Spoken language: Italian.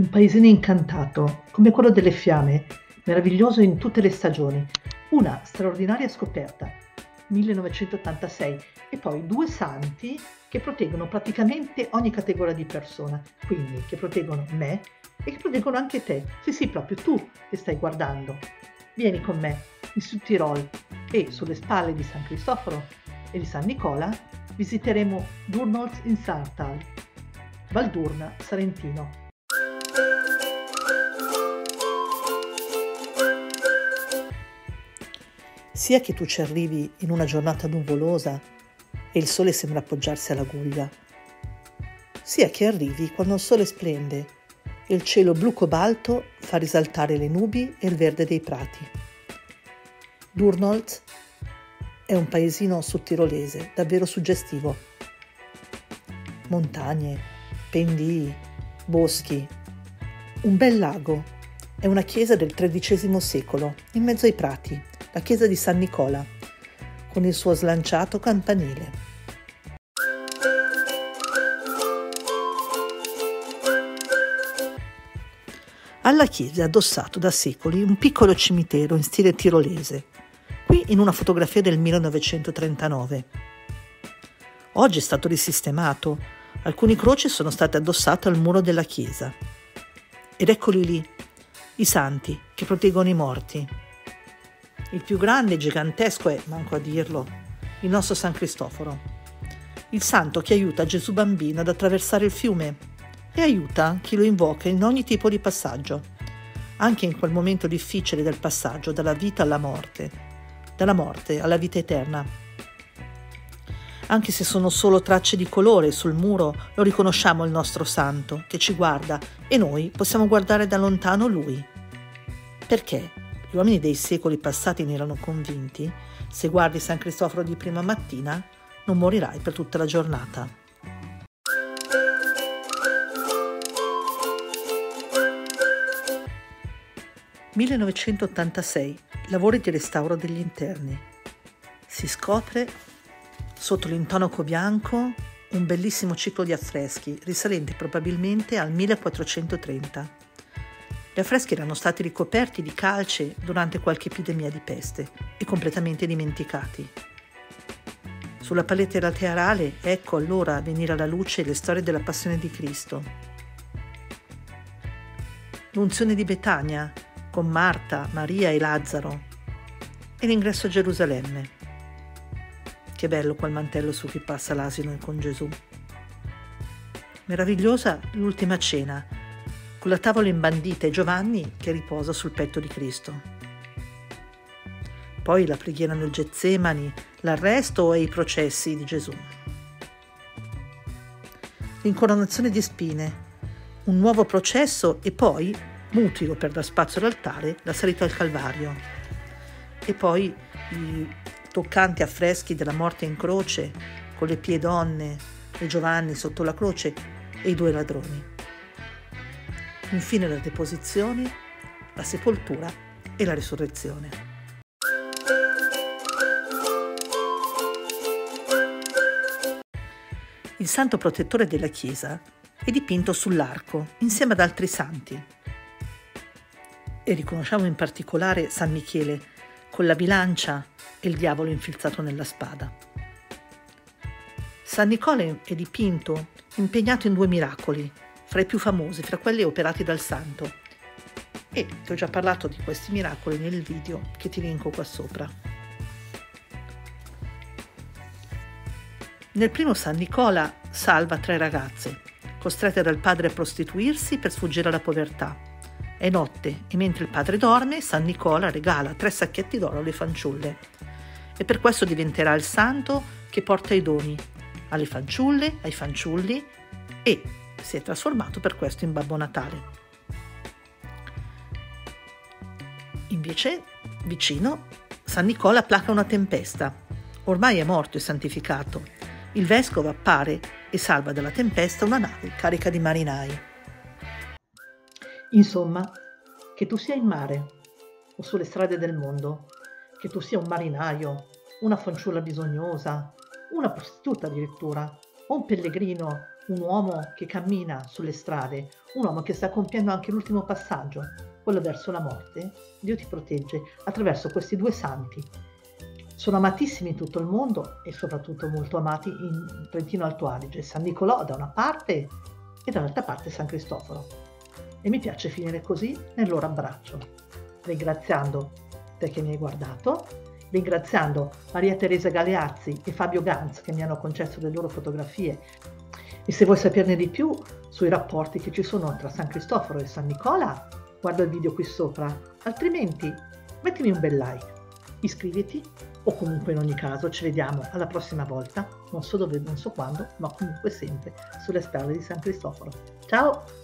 Un paesino incantato, come quello delle fiamme, meraviglioso in tutte le stagioni. Una straordinaria scoperta, 1986, e poi due santi che proteggono praticamente ogni categoria di persona, quindi che proteggono me e che proteggono anche te. Sì, sì, proprio tu che stai guardando. Vieni con me in Sud Tirol e sulle spalle di San Cristoforo e di San Nicola visiteremo Durnholz in Sartal, Valdurna, Salentino. Sia che tu ci arrivi in una giornata nuvolosa e il sole sembra appoggiarsi alla guglia, sia che arrivi quando il sole splende e il cielo blu cobalto fa risaltare le nubi e il verde dei prati. Durnholz è un paesino sudtirolese davvero suggestivo. Montagne, pendii, boschi, un bel lago e una chiesa del XIII secolo in mezzo ai prati, la chiesa di San Nicola, con il suo slanciato campanile. Alla chiesa è addossato da secoli un piccolo cimitero in stile tirolese, qui in una fotografia del 1939. Oggi è stato risistemato, alcune croci sono state addossate al muro della chiesa. Ed eccoli lì, i santi che proteggono i morti. Il più grande e gigantesco è, manco a dirlo, il nostro San Cristoforo, il santo che aiuta Gesù bambino ad attraversare il fiume e aiuta chi lo invoca in ogni tipo di passaggio, anche in quel momento difficile del passaggio dalla vita alla morte, dalla morte alla vita eterna. Anche se sono solo tracce di colore sul muro, lo riconosciamo il nostro santo che ci guarda e noi possiamo guardare da lontano lui. Perché gli uomini dei secoli passati ne erano convinti, se guardi San Cristoforo di prima mattina, non morirai per tutta la giornata. «1986 lavori di restauro degli interni. Si scopre, sotto l'intonaco bianco, un bellissimo ciclo di affreschi, risalente probabilmente al 1430. Gli affreschi erano stati ricoperti di calce durante qualche epidemia di peste e completamente dimenticati. Sulla palette laterale ecco allora venire alla luce le storie della passione di Cristo. L'unzione di Betania, con Marta, Maria e Lazzaro e l'ingresso a Gerusalemme. Che bello quel mantello su cui passa l'asino con Gesù. Meravigliosa l'ultima cena, con la tavola imbandita e Giovanni che riposa sul petto di Cristo. Poi la preghiera nel Getsemani, l'arresto e i processi di Gesù. L'incoronazione di spine, un nuovo processo e poi mutilo per dar spazio all'altare, la salita al Calvario. E poi i toccanti affreschi della morte in croce, con le pie donne e Giovanni sotto la croce e i due ladroni. Infine la deposizione, la sepoltura e la risurrezione. Il santo protettore della Chiesa è dipinto sull'arco insieme ad altri santi, e riconosciamo in particolare San Michele con la bilancia e il diavolo infilzato nella spada. San Nicola è dipinto impegnato in due miracoli, fra i più famosi, fra quelli operati dal santo. E ti ho già parlato di questi miracoli nel video che ti linko qua sopra. Nel primo San Nicola salva tre ragazze, costrette dal padre a prostituirsi per sfuggire alla povertà è notte e mentre il padre dorme, San Nicola regala tre sacchetti d'oro alle fanciulle. E per questo diventerà il santo che porta i doni alle fanciulle, ai fanciulli e si è trasformato per questo in Babbo Natale. Invece, vicino, San Nicola placa una tempesta. Ormai è morto e santificato. Il vescovo appare e salva dalla tempesta una nave carica di marinai. Insomma, che tu sia in mare o sulle strade del mondo, che tu sia un marinaio, una fanciulla bisognosa, una prostituta addirittura, o un pellegrino un uomo che cammina sulle strade, un uomo che sta compiendo anche l'ultimo passaggio, quello verso la morte, Dio ti protegge attraverso questi due santi. Sono amatissimi in tutto il mondo e soprattutto molto amati in Trentino Alto Adige, San Nicolò da una parte e dall'altra parte San Cristoforo. E mi piace finire così nel loro abbraccio, ringraziando te che mi hai guardato, ringraziando Maria Teresa Galeazzi e Fabio Ganz che mi hanno concesso le loro fotografie e se vuoi saperne di più sui rapporti che ci sono tra San Cristoforo e San Nicola, guarda il video qui sopra, altrimenti mettimi un bel like, iscriviti o comunque in ogni caso ci vediamo alla prossima volta, non so dove, non so quando, ma comunque sempre sulle spalle di San Cristoforo. Ciao!